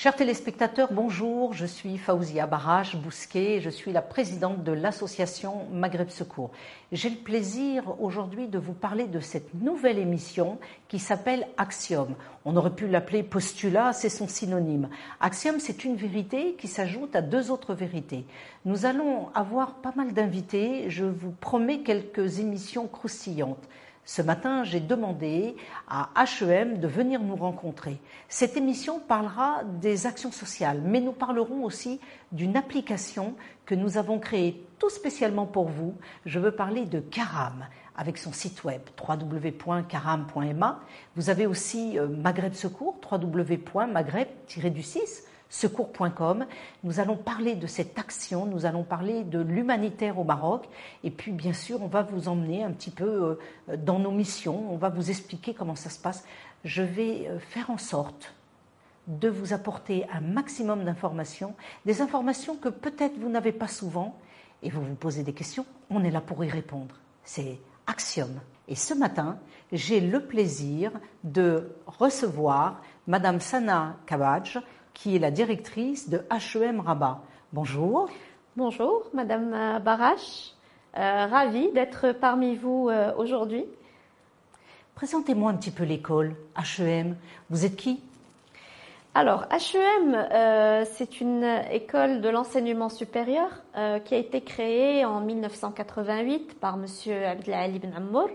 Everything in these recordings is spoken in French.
Chers téléspectateurs, bonjour. Je suis Faouzia Barache Bousquet. Je suis la présidente de l'association Maghreb Secours. J'ai le plaisir aujourd'hui de vous parler de cette nouvelle émission qui s'appelle Axiom. On aurait pu l'appeler postulat, c'est son synonyme. Axiom, c'est une vérité qui s'ajoute à deux autres vérités. Nous allons avoir pas mal d'invités. Je vous promets quelques émissions croustillantes. Ce matin, j'ai demandé à HEM de venir nous rencontrer. Cette émission parlera des actions sociales, mais nous parlerons aussi d'une application que nous avons créée tout spécialement pour vous. Je veux parler de Karam avec son site web www.karam.ma. Vous avez aussi euh, Maghreb Secours, www.maghreb-du-6 secours.com. Nous allons parler de cette action, nous allons parler de l'humanitaire au Maroc et puis bien sûr on va vous emmener un petit peu euh, dans nos missions, on va vous expliquer comment ça se passe. Je vais euh, faire en sorte de vous apporter un maximum d'informations, des informations que peut-être vous n'avez pas souvent et vous vous posez des questions, on est là pour y répondre. C'est Axiom. Et ce matin, j'ai le plaisir de recevoir Madame Sana Kabadj, qui est la directrice de HEM Rabat. Bonjour. Bonjour, Madame Barache. Euh, ravie d'être parmi vous euh, aujourd'hui. Présentez-moi un petit peu l'école HEM. Vous êtes qui? Alors, HEM, euh, c'est une école de l'enseignement supérieur qui a été créée en 1988 par Monsieur Abdelali Ibn Ammour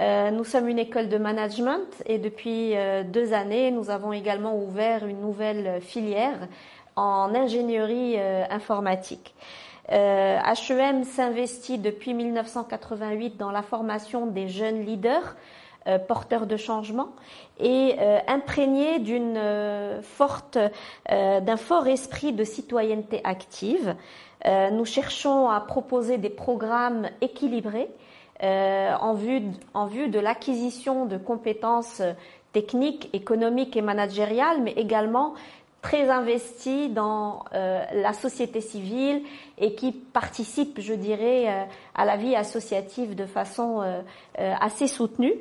euh, nous sommes une école de management et depuis euh, deux années, nous avons également ouvert une nouvelle filière en ingénierie euh, informatique. HEM s'investit depuis 1988 dans la formation des jeunes leaders porteurs de changement et imprégnés d'une forte, d'un fort esprit de citoyenneté active. nous cherchons à proposer des programmes équilibrés euh, en, vue, en vue de l'acquisition de compétences techniques, économiques et managériales, mais également très investis dans euh, la société civile et qui participent, je dirais, euh, à la vie associative de façon assez soutenue.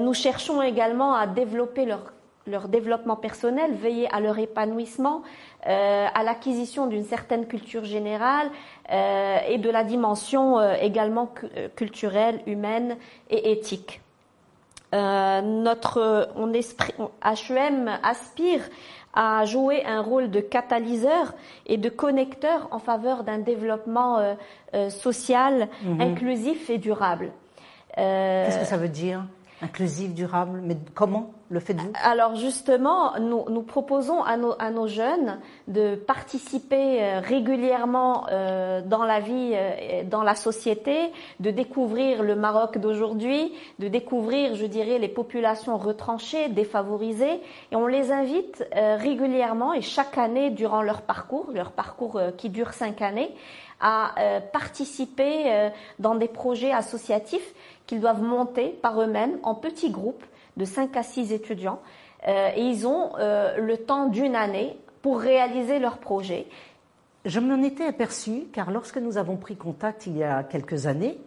nous cherchons également à développer leur leur développement personnel, veiller à leur épanouissement, euh, à l'acquisition d'une certaine culture générale euh, et de la dimension euh, également culturelle, humaine et éthique. notre on esprit, HEM aspire à jouer un rôle de catalyseur et de connecteur en faveur d'un développement social, mhm. inclusif et durable. Qu'est-ce que ça veut dire? Inclusif, durable, mais comment le faites-vous? Alors justement, nous, nous proposons à nos, à nos, jeunes de participer euh, régulièrement euh, dans la vie, euh, dans la société, de découvrir le Maroc d'aujourd'hui, de découvrir, je dirais, les populations retranchées, défavorisées, et on les invite régulièrement et chaque année durant leur parcours, leur parcours qui dure cinq années, à participer dans des projets associatifs qu'ils doivent monter par eux-mêmes en petits groupes de 5 à 6 étudiants euh, et ils ont euh, le temps d'une année pour réaliser leur projet. Je m'en étais aperçu car lorsque nous avons pris contact il y a quelques années,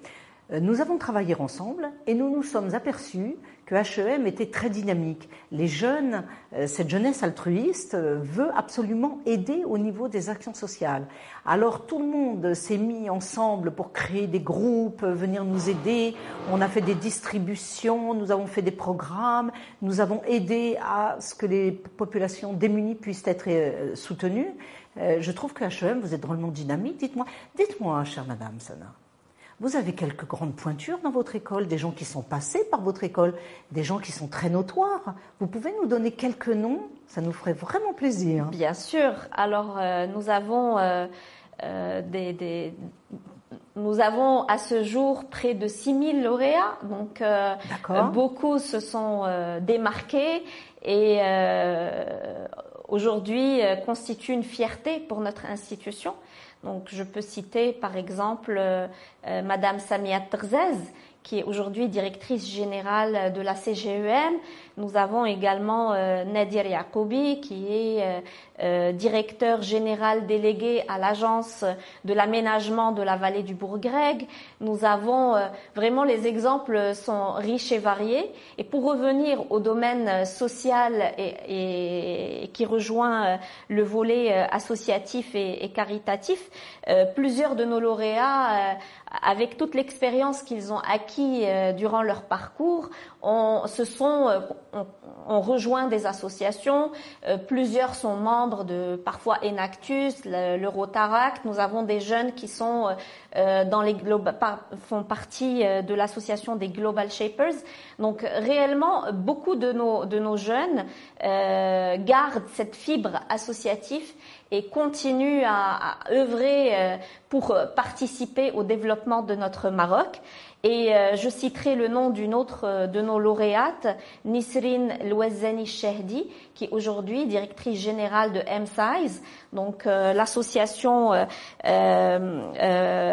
euh, nous avons travaillé ensemble et nous nous sommes aperçus que HEM était très dynamique. Les jeunes, euh, cette jeunesse altruiste euh, veut absolument aider au niveau des actions sociales. Alors tout le monde s'est mis ensemble pour créer des groupes, venir nous aider. On a fait des distributions, nous avons fait des programmes, nous avons aidé à ce que les populations démunies puissent être soutenues. Je trouve que HEM, vous êtes drôlement dynamique. Dites-moi, dites-moi, chère Madame Sana. Vous avez quelques grandes pointures dans votre école, des gens qui sont passés par votre école, des gens qui sont très notoires. Vous pouvez nous donner quelques noms Ça nous ferait vraiment plaisir. Bien sûr. Alors, euh, nous avons euh, euh, des, Nous avons à ce jour près de 6000 lauréats, donc beaucoup se sont démarqués et aujourd'hui constituent une fierté pour notre institution. Donc, je peux citer par exemple euh, euh, Madame Samia Trzez, qui est aujourd'hui directrice générale de la CGEM. Nous avons également euh, Nadir Yacoubi, qui est euh, directeur général délégué à l'agence de l'aménagement de la vallée du Bourg-Grec. Nous avons euh, vraiment les exemples sont riches et variés. Et pour revenir au domaine social et, qui rejoint le volet associatif et, caritatif, plusieurs de nos lauréats avec toute l'expérience qu'ils ont acquis durant leur parcours, on, sont, on, rejoint des associations. plusieurs sont membres de parfois Enactus, le, Rotaract. Nous avons des jeunes qui sont euh, dans les font partie euh, de l'association des Global Shapers. Donc réellement, beaucoup de nos de nos jeunes euh, gardent cette fibre associative et continuent à, à œuvrer pour participer au développement de notre Maroc. Et euh, je citerai le nom d'une autre euh, de nos lauréates, Nisrin Louazani Shehdi, qui est aujourd'hui directrice générale de M-Size, donc euh, l'association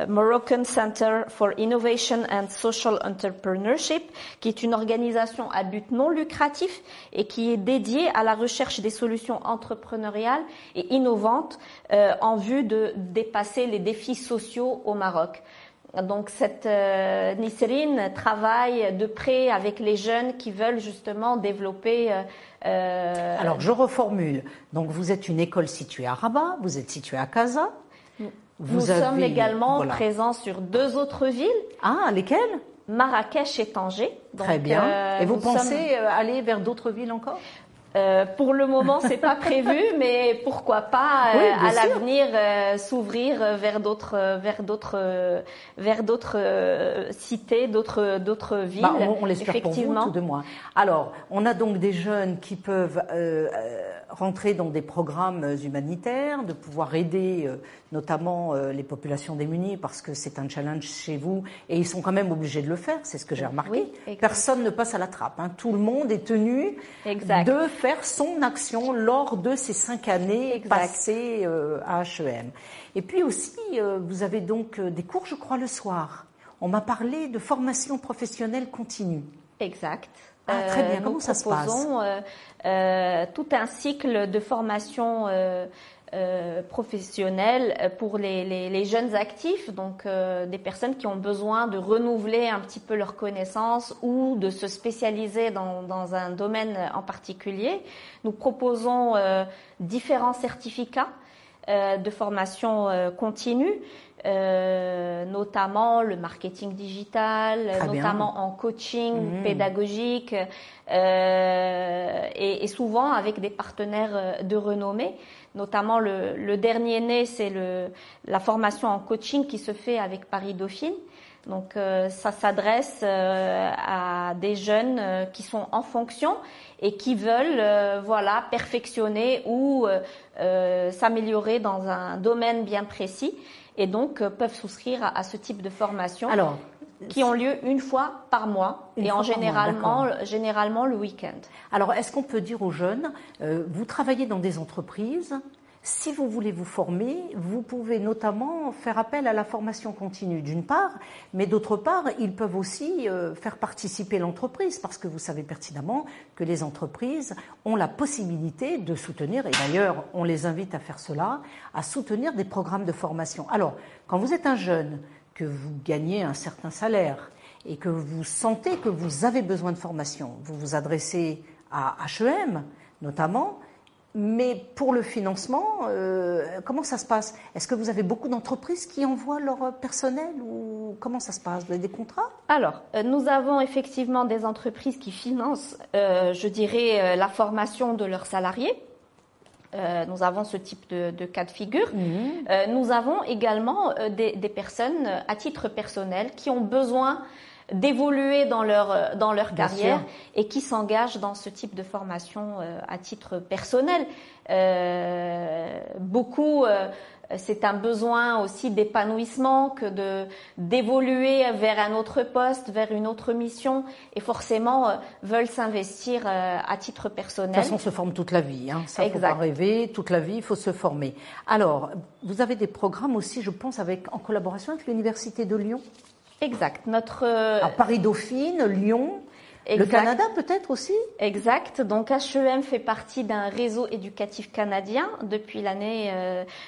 Moroccan Center for Innovation and Social Entrepreneurship, qui est une organisation à but non lucratif et qui est dédiée à la recherche des solutions entrepreneuriales et innovantes en vue de dépasser les défis sociaux au Maroc. Donc cette euh, travaille de près avec les jeunes qui veulent justement développer. Euh, euh, Alors je reformule. Donc vous êtes une école située à Rabat, vous êtes située à Casa. Vous Nous sommes également présents sur deux autres villes. Ah, lesquelles? Marrakech et Tanger. Très bien. Euh, et vous pensez aller vers d'autres villes encore? Euh, pour le moment, c'est pas prévu, mais pourquoi pas euh, à l'avenir euh, s'ouvrir vers d'autres, vers d'autres, vers d'autres cités, d'autres, d'autres bah, villes. on, on l'espère pour vous, tout de moins. Alors, on a donc des jeunes qui peuvent rentrer dans des programmes humanitaires, de pouvoir aider notamment les populations démunies, parce que c'est un challenge chez vous, et ils sont quand même obligés de le faire. C'est ce que j'ai remarqué. Personne ne passe à la trappe. Hein. Tout le monde est tenu exact. de faire son action lors de ces cinq années passées euh, à HEM. Et puis aussi, euh, vous avez donc euh, des cours, je crois, le soir. On m'a parlé de formation professionnelle continue. Exact. Ah, très bien. Comment ça se passe tout un cycle de formation euh, professionnels pour les, les, les, jeunes actifs, donc euh, des personnes qui ont besoin de renouveler un petit peu leurs connaissances ou de se spécialiser dans, dans un domaine en particulier. Nous proposons euh, différents certificats de formation continue. Euh, notamment le marketing digital, notamment en coaching mmh. pédagogique, euh, et, et, souvent avec des partenaires de renommée. Notamment le, le dernier né, c'est la formation en coaching qui se fait avec Paris Dauphine. Donc euh, ça s'adresse euh, à des jeunes euh, qui sont en fonction et qui veulent voilà perfectionner ou s'améliorer dans un domaine bien précis et donc peuvent souscrire à, ce type de formation. Alors, qui ont lieu une fois par mois et en généralement, généralement le week-end. Alors, est-ce qu'on peut dire aux jeunes, vous travaillez dans des entreprises, si vous voulez vous former, vous pouvez notamment faire appel à la formation continue d'une part, mais d'autre part, ils peuvent aussi euh, faire participer l'entreprise parce que vous savez pertinemment que les entreprises ont la possibilité de soutenir, et d'ailleurs on les invite à faire cela, à soutenir des programmes de formation. Alors, quand vous êtes un jeune, que vous gagnez un certain salaire et que vous sentez que vous avez besoin de formation, vous vous adressez à HEM notamment, mais pour le financement, euh, comment ça se passe? Est-ce que vous avez beaucoup d'entreprises qui envoient leur personnel ou comment ça se passe? Vous avez des contrats? Alors, euh, nous avons effectivement des entreprises qui financent, euh, je dirais, la formation de leurs salariés. nous avons ce type de, cas de figure. Mmh. nous avons également des, des, personnes à titre personnel qui ont besoin d'évoluer dans leur euh, dans leur carrière et qui s'engagent dans ce type de formation euh, à titre personnel. Euh, beaucoup euh, c'est un besoin aussi d'épanouissement que de d'évoluer vers un autre poste, vers une autre mission, et forcément veulent s'investir à titre personnel. De toute façon, on se forme toute la vie. Hein. Ça, faut pas rêver. Toute la vie, il faut se former. Alors, vous avez des programmes aussi, je pense, avec en collaboration avec l'université de Lyon? Exact. Notre euh, Paris Dauphine, Lyon. Le Canada peut-être aussi? Exact. Donc HEM fait partie d'un réseau éducatif canadien depuis l'année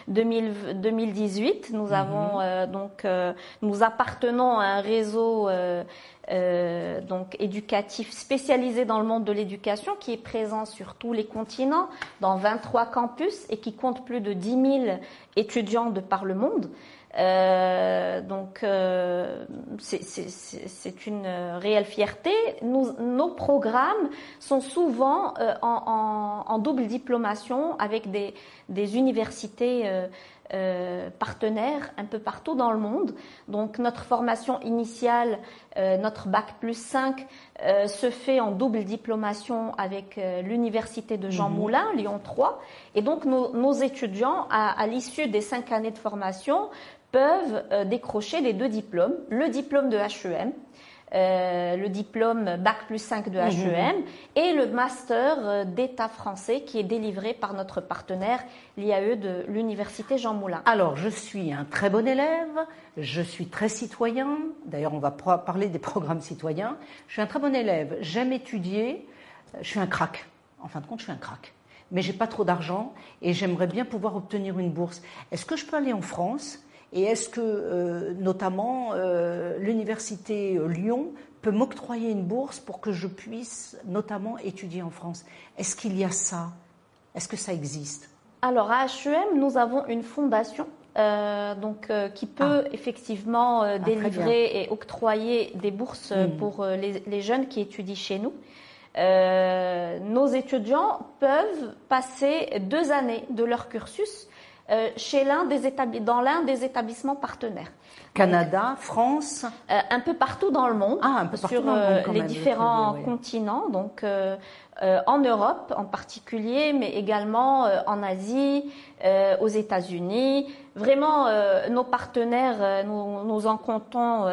2018. Nous mhm. avons donc nous appartenons à un réseau euh, donc éducatif spécialisé dans le monde de l'éducation qui est présent sur tous les continents, dans 23 campus et qui compte plus de 10 000 étudiants de par le monde. Euh, donc euh, c'est une réelle fierté. Nous, nos programmes sont souvent euh, en, en, en, double diplomation avec des, des universités euh, euh, partenaires un peu partout dans le monde. Donc notre formation initiale, euh, notre bac plus 5, euh, se fait en double diplomation avec l'université de Jean mhm. Moulin, Lyon 3. Et donc nos, nos étudiants, à, à l'issue des cinq années de formation, peuvent décrocher les deux diplômes, le diplôme de HEM, euh, le diplôme Bac plus 5 de HEM mhm. et le master euh, d'État français qui est délivré par notre partenaire, l'IAE de l'Université Jean Moulin. Alors, je suis un très bon élève, je suis très citoyen, d'ailleurs on va parler des programmes citoyens, je suis un très bon élève, j'aime étudier, je suis un crack, en fin de compte je suis un crack. Mais j'ai pas trop d'argent et j'aimerais bien pouvoir obtenir une bourse. Est-ce que je peux aller en France et est-ce que, euh, notamment, euh, l'université Lyon peut m'octroyer une bourse pour que je puisse, notamment, étudier en France? Est-ce qu'il y a ça? Est-ce que ça existe? Alors, à HEM, nous avons une fondation euh, donc, qui peut ah. effectivement ah, délivrer et octroyer des bourses hmm. pour les, les, jeunes qui étudient chez nous. nos étudiants peuvent passer deux années de leur cursus euh, chez l'un des dans l'un des établissements partenaires. Canada, France, euh, un peu partout dans le monde, ah, un peu sur euh, les différents continents, donc en Europe en particulier, mais également en Asie, aux États-Unis. Vraiment, nos partenaires, nous, nous, en comptons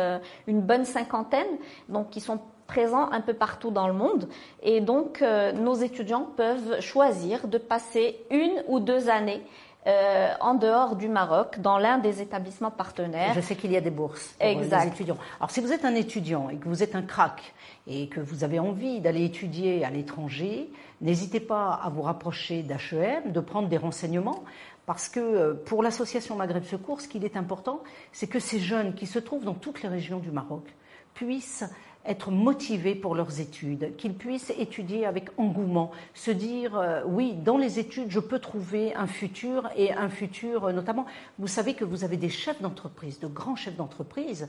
une bonne cinquantaine, donc qui sont présents un peu partout dans le monde. Et donc, nos étudiants peuvent choisir de passer une ou deux années euh, en dehors du Maroc, dans l'un des établissements partenaires. Je sais qu'il y a des bourses pour les étudiants. Alors, si vous êtes un étudiant et que vous êtes un crack et que vous avez envie d'aller étudier à l'étranger, n'hésitez pas à vous rapprocher d'HEM, de prendre des renseignements. Parce que euh, pour l'association Maghreb Secours, ce qu'il est important, c'est que ces jeunes qui se trouvent dans toutes les régions du Maroc puissent être motivés pour leurs études, qu'ils puissent étudier avec engouement, se dire euh, oui, dans les études, je peux trouver un futur et un futur euh, notamment. Vous savez que vous avez des chefs d'entreprise, de grands chefs d'entreprise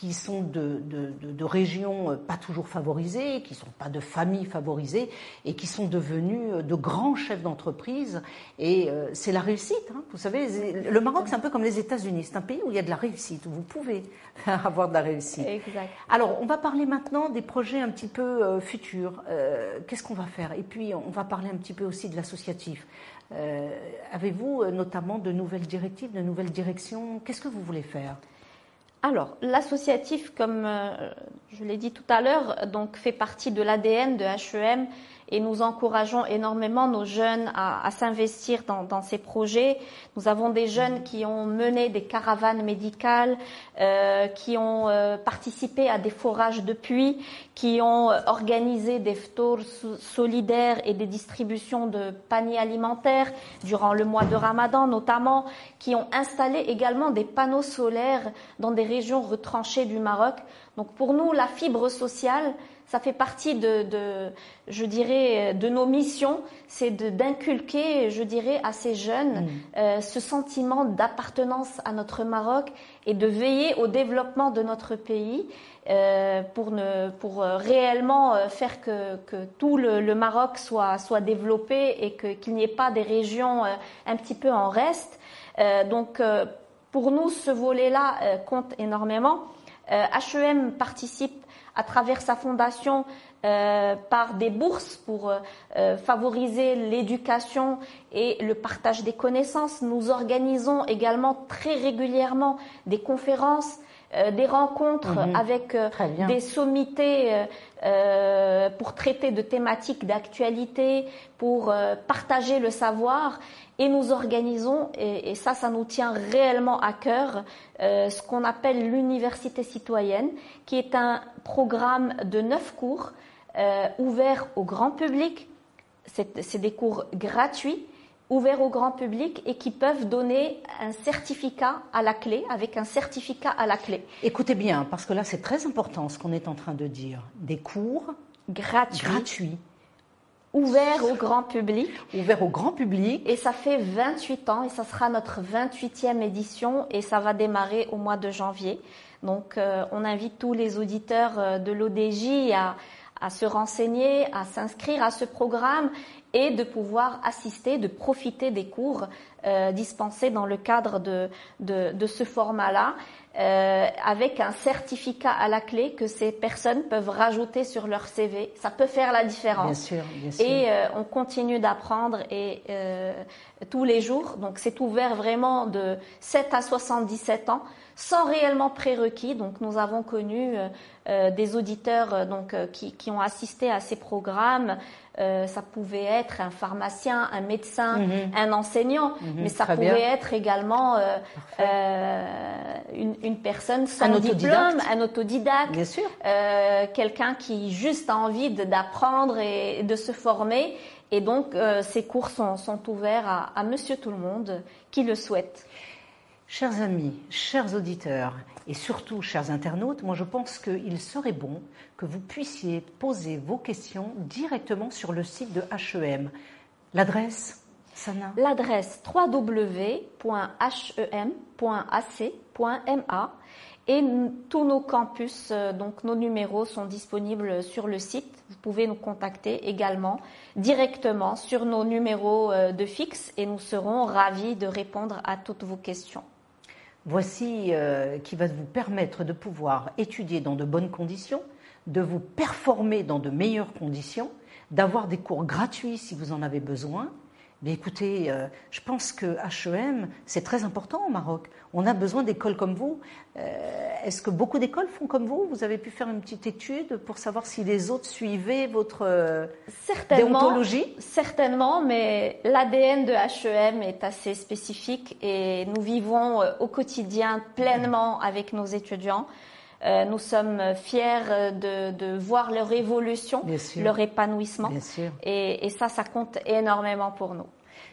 qui sont de, de, de, régions euh, pas toujours favorisées, qui sont pas de familles favorisées et qui sont devenus euh, de grands chefs d'entreprise. Et euh, c'est la réussite. Hein. Vous savez, le Maroc, c'est un peu comme les États-Unis. C'est un pays où il y a de la réussite, où vous pouvez avoir de la réussite. Exact. Alors, on va parler maintenant des projets un petit peu futurs. Qu'est-ce qu'on va faire? Et puis, on va parler un petit peu aussi de l'associatif. Avez-vous notamment de nouvelles directives, de nouvelles directions? Qu'est-ce que vous voulez faire? Alors, l'associatif, comme euh, je l'ai dit tout à l'heure, donc fait partie de l'ADN de HEM et nous encourageons énormément nos jeunes à, à s'investir dans, dans, ces projets. Nous avons des jeunes qui ont mené des caravanes médicales, euh, qui ont euh, participé à des forages de puits, qui ont euh, organisé des tours solidaires et des distributions de paniers alimentaires durant le mois de Ramadan notamment, qui ont installé également des panneaux solaires dans des régions retranchées du Maroc. Donc pour nous, la fibre sociale, ça fait partie de, de, je dirais, de nos missions, c'est d'inculquer, je dirais, à ces jeunes mm. euh, ce sentiment d'appartenance à notre Maroc et de veiller au développement de notre pays euh, pour, ne, pour euh, réellement faire que, que tout le, le, Maroc soit, soit développé et qu'il n'y ait pas des régions un petit peu en reste. donc, pour nous, ce volet-là compte énormément. HEM participe à travers sa fondation euh, par des bourses pour euh, favoriser l'éducation et le partage des connaissances. Nous organisons également très régulièrement des conférences, euh, des rencontres mhm. avec euh, des sommités euh, pour traiter de thématiques d'actualité, pour partager le savoir. Et nous organisons, et, et, ça, ça nous tient réellement à cœur, ce qu'on appelle l'université citoyenne, qui est un programme de neuf cours ouverts au grand public. C'est des cours gratuits ouverts au grand public et qui peuvent donner un certificat à la clé, avec un certificat à la clé. Écoutez bien, parce que là c'est très important ce qu'on est en train de dire. Des cours gratuits. gratuits. Ouverts au grand public. Ouverts au grand public. Et ça fait 28 ans et ça sera notre 28e édition et ça va démarrer au mois de janvier. Donc euh, on invite tous les auditeurs euh, de l'ODJ à, à se renseigner, à s'inscrire à ce programme et de pouvoir assister, de profiter des cours euh, dispensés dans le cadre de, de, de ce format-là, euh, avec un certificat à la clé que ces personnes peuvent rajouter sur leur CV. Ça peut faire la différence. Bien sûr, bien sûr. Et euh, on continue d'apprendre et euh, tous les jours. Donc c'est ouvert vraiment de 7 à 77 ans sans réellement prérequis. Donc nous avons connu euh, euh des auditeurs euh, donc euh, qui, qui, ont assisté à ces programmes. ça pouvait être un pharmacien, un médecin, mm -hmm. un enseignant, mm -hmm. mais ça pouvait bien. être également une, une, personne sans un diplôme, un autodidacte, Bien sûr. quelqu'un qui juste a envie d'apprendre et de se former. Et donc, ces cours sont, sont ouverts à, à, monsieur tout le monde qui le souhaite. Chers amis, chers auditeurs et surtout chers internautes, moi je pense qu'il serait bon que vous puissiez poser vos questions directement sur le site de HEM. L'adresse, L'adresse www.hem.ac.ma et tous nos campus, euh, donc nos numéros sont disponibles sur le site. Vous pouvez nous contacter également directement sur nos numéros euh, de fixe et nous serons ravis de répondre à toutes vos questions. Voici euh, qui va vous permettre de pouvoir étudier dans de bonnes conditions, de vous performer dans de meilleures conditions, d'avoir des cours gratuits si vous en avez besoin. Mais écoutez, euh, je pense que HEM, c'est très important au Maroc. On a besoin d'écoles comme vous. Euh, Est-ce que beaucoup d'écoles font comme vous? Vous avez pu faire une petite étude pour savoir si les autres suivaient votre euh, certainement, déontologie? Certainement, mais l'ADN de HEM est assez spécifique et nous vivons au quotidien pleinement avec nos étudiants. Euh, nous sommes fiers de, de, voir leur évolution, leur épanouissement. Et, et, ça, ça compte énormément pour nous.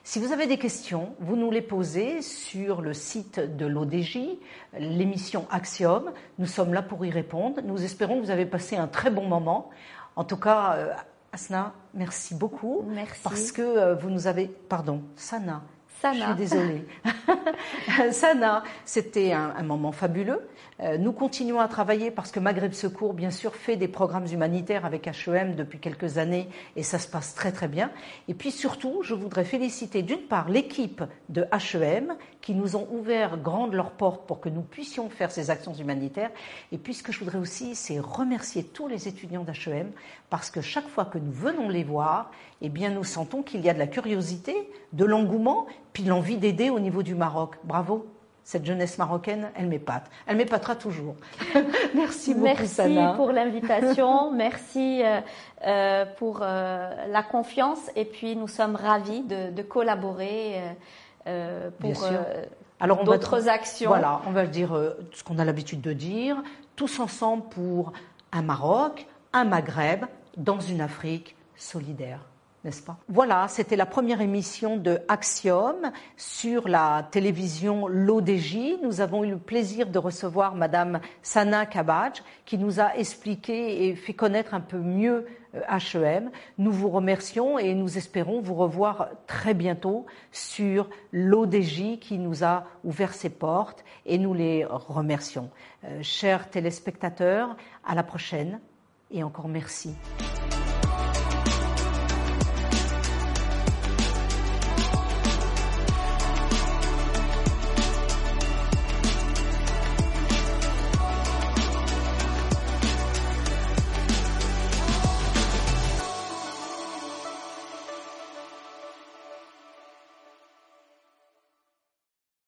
Si vous avez des questions, vous nous les posez sur le site de l'ODJ, l'émission Axiom. Nous sommes là pour y répondre. Nous espérons que vous avez passé un très bon moment. En tout cas, euh, Asna, merci beaucoup. Merci. Parce que euh, vous nous avez... Pardon, Sana. Sana. Je suis désolée. Sana, c'était un, moment fabuleux. Euh, nous continuons à travailler parce que Maghreb Secours, bien sûr, fait des programmes humanitaires avec HEM depuis quelques années et ça se passe très très bien. Et puis surtout, je voudrais féliciter d'une part l'équipe de HEM qui nous ont ouvert grandes leurs portes pour que nous puissions faire ces actions humanitaires. Et puis ce que je voudrais aussi, c'est remercier tous les étudiants d'HEM parce que chaque fois que nous venons les voir, eh bien nous sentons qu'il y a de la curiosité, de l'engouement, puis l'envie d'aider au niveau du Maroc. Bravo cette jeunesse marocaine, elle m'épate. Elle m'épatera toujours. Merci beaucoup, Merci Sana. pour l'invitation. Merci euh, euh, pour euh, la confiance. Et puis, nous sommes ravis de, de collaborer euh, pour Alors, d'autres actions. Voilà, on va dire ce qu'on a l'habitude de dire. Tous ensemble pour un Maroc, un Maghreb, dans une Afrique solidaire n'est-ce pas? Voilà, c'était la première émission de Axiom sur la télévision L'ODJ. Nous avons eu le plaisir de recevoir Madame Sana Kabaj qui nous a expliqué et fait connaître un peu mieux HEM. Nous vous remercions et nous espérons vous revoir très bientôt sur l'ODJ qui nous a ouvert ses portes et nous les remercions. Euh, chers téléspectateurs, à la prochaine et encore merci.